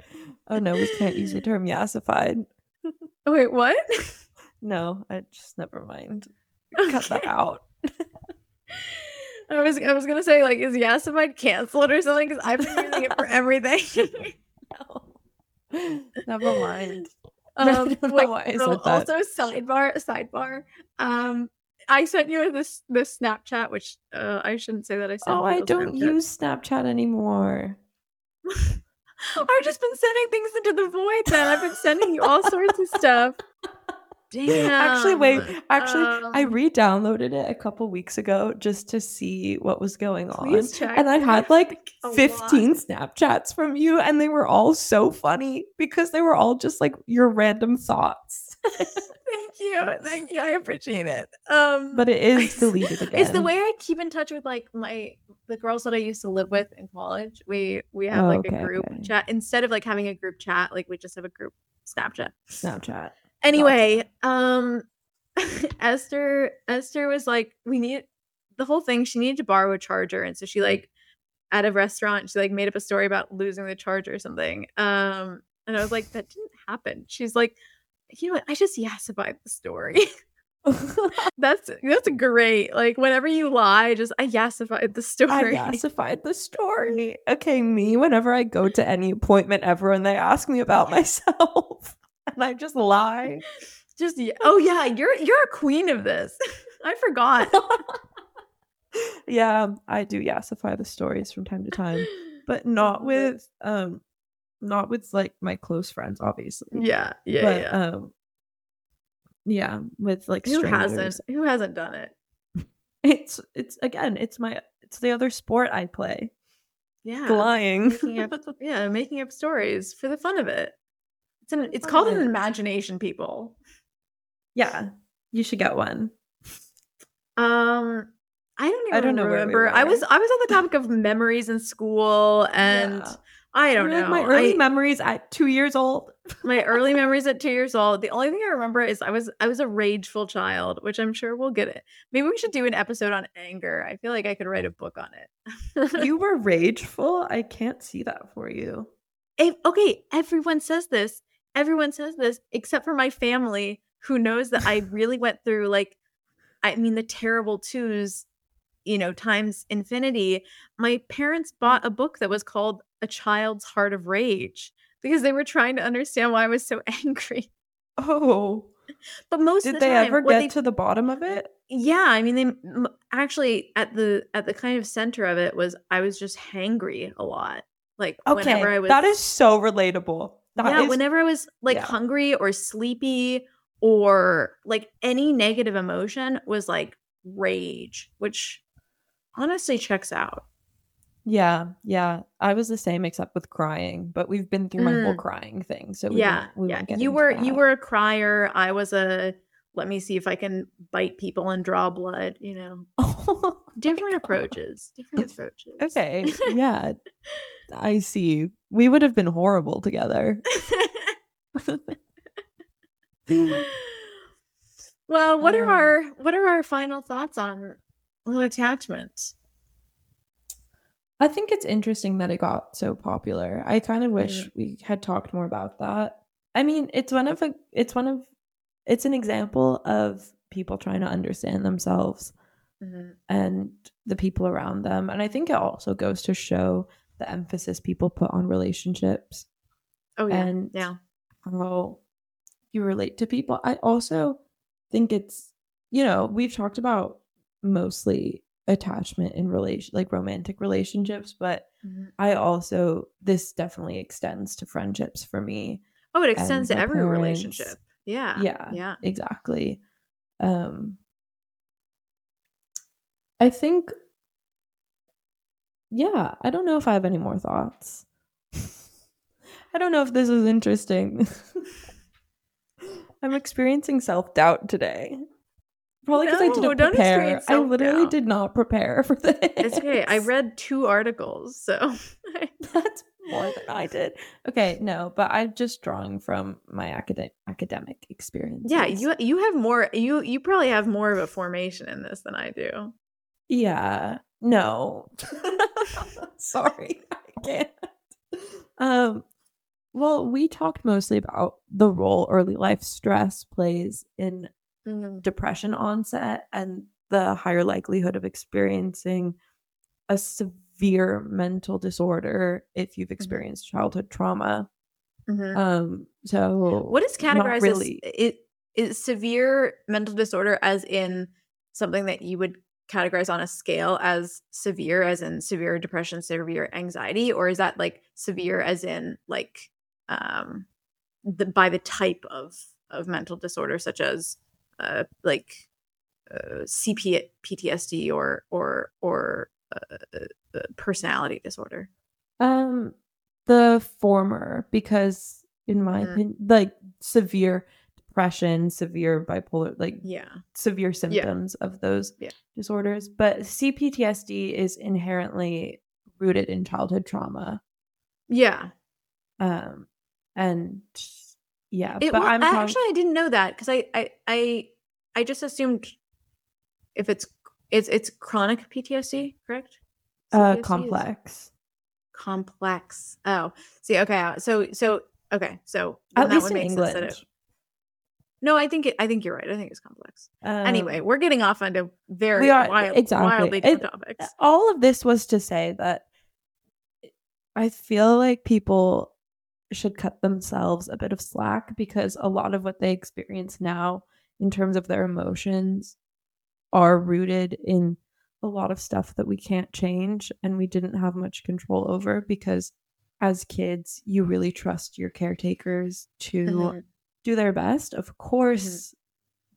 Oh no, we can't use the term yassified. wait what No, I just never mind. Cut that out. I was I was gonna say like is yassified canceled or something because I've been using it for everything No. Never mind. Um, I don't know wait, why I also sidebar, sidebar. Um, I sent you this this Snapchat, which uh, I shouldn't say that I sent. Oh, I don't Snapchat. use Snapchat anymore. I've just been sending things into the void. Then I've been sending you all sorts of stuff. Damn. Actually, wait. Actually, I Um, re-downloaded it a couple weeks ago just to see what was going on. check. And I had like a lot. 15 Snapchats from you, and they were all so funny because they were all just like your random thoughts. Thank you, thank you. I appreciate it. Um, But it is deleted again. It's the way I keep in touch with like my the girls that I used to live with in college. We we have Oh, like okay, a group okay. chat instead of like having a group chat. Like we just have a group Snapchat. Snapchat. Anyway, um, Esther Esther was like, we need the whole thing. She needed to borrow a charger, and so she like at a restaurant, she like made up a story about losing the charger or something. Um, and I was like, that didn't happen. She's like, you know what? I just yassified the story. that's that's great. Like whenever you lie, just I yassified the story. I yassified the story. Okay, me, whenever I go to any appointment ever and they ask me about myself and I just lie. Just oh yeah, you're you're a queen of this. I forgot. yeah, I do yassify the stories from time to time, but not with um not with like my close friends, obviously. Yeah, yeah, but yeah. um yeah, with like Who strangers. hasn't? Who hasn't done it? It's it's again, it's my it's the other sport I play. Yeah. Lying. Making up, yeah, making up stories for the fun of it. It's an it's fun called an imagination, people. yeah, you should get one. Um I don't even I don't know where we remember. I was I was on the topic of memories in school and Yeah. I don't You're know. like my early I- memories at two years old. my early memories at two years old. The only thing I remember is I was I was a rageful child, which I'm sure we'll get it. Maybe we should do an episode on anger. I feel like I could write a book on it. you were rageful. I can't see that for you. If- okay, everyone says this. Everyone says this except for my family who knows that I really went through like I mean the terrible twos, you know, times infinity. My parents bought a book that was called A Child's Heart of Rage because they were trying to understand why I was so angry. Oh, But most did of the they time, ever get they- to the bottom of it? Yeah, I mean, they actually at the at the kind of center of it was I was just hangry a lot. Like Okay, whenever I was that is so relatable. That yeah, is- whenever I was like yeah. hungry or sleepy or like any negative emotion was like rage, which honestly checks out. yeah, yeah. I was the same except with crying, but we've been through my whole Mm. crying thing, so we yeah, won't- we yeah. You were you were a crier. I was a let me see if I can bite people and draw blood. You know, oh, different approaches. Different approaches. okay, yeah, I see. We would have been horrible together. well, what are our what are our final thoughts on attachment? I think it's interesting that it got so popular. I kind of wish we had talked more about that. I mean, it's one of a it's one of it's an example of people trying to understand themselves Mhm. and the people around them. And I think it also goes to show the emphasis people put on relationships Oh yeah, and yeah. how you relate to people. I also think it's, you know, we've talked about mostly attachment in relation like romantic relationships, but Mhm. I also this definitely extends to friendships for me. Oh, it extends to every parents. relationship. Yeah, Yeah. yeah. Exactly. Um I think yeah, I don't know if I have any more thoughts. I don't know if this is interesting. I'm experiencing self-doubt today. Probably because I didn't prepare. I literally did not prepare for this. It's okay. I read two articles, so That's more than I did. Okay, no, but I'm just drawing from my academic academic experience. yeah, you you have more. You you probably have more of a formation in this than I do. Yeah. No. Sorry. I can't. Um well, we talked mostly about the role early life stress plays in depression onset and the higher likelihood of experiencing a severe mental disorder if you've experienced childhood trauma. Mhm. Um so What is categorized really. as it is severe mental disorder as in something that you would categorize on a scale as severe as in severe depression, severe anxiety, or is that like severe as in like um the by the type of of mental disorder such as uh like uh, CP PTSD or or or personality disorder. Um, the former, because in my Mm. opinion, like severe depression, severe bipolar, like Yeah. severe symptoms of those Yeah. disorders. But CPTSD is inherently rooted in childhood trauma. Yeah. Um, and yeah, It, but well, I'm I- talking. actually I didn't know that because I, I I I just assumed if it's it's it's chronic PTSD, correct? uh, is complex. complex. Oh, see, okay, uh, so so okay, so At that least would in make sense that it- no, I think it, I think you're right. I think it's complex. anyway, Um, we're getting off onto very we are- wild, exactly. wildly different It- topics. all of this was to say that I feel like people should cut themselves a bit of slack because a lot of what they experience now in terms of their emotions are rooted in a lot of stuff that we can't change and we didn't have much control over because as kids you really trust your caretakers to Mhm. do their best. Of course,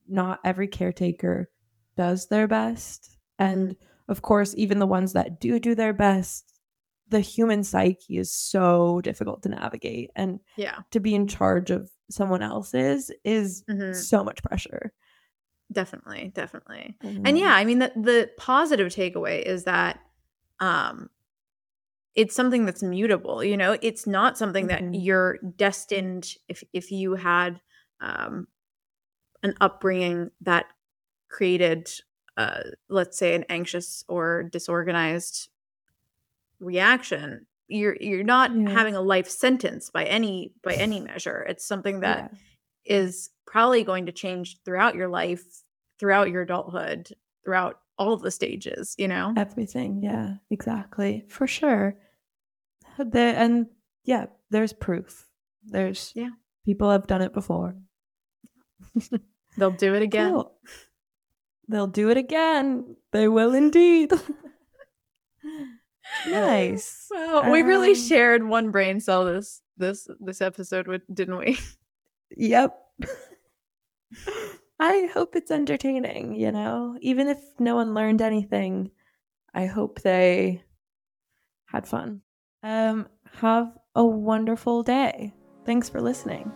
not every caretaker does their best. And of course, even the ones that do do their best, the human psyche is so difficult to navigate. And Yeah, to be in charge of someone else's is Mhm. so much pressure. Definitely, definitely. Um, and yeah i mean the, the positive takeaway is that um it's something that's mutable you know it's not something Mhm. that you're destined if if you had um an upbringing that created uh let's say an anxious or disorganized reaction you're you're not Yeah. having a life sentence by any by any measure it's something that Yeah. Is probably going to change throughout your life throughout your adulthood throughout all the stages you know Everything. Yeah, exactly. For sure. There and yeah, there's proof. There's Yeah. people have done it before. they'll do it again Cool. They'll do it again. They will indeed. nice. well we really Um, shared one brain cell this this this episode with didn't we Yep. I hope it's entertaining, you know? Even if no one learned anything, I hope they had fun. Um have a wonderful day. Thanks for listening.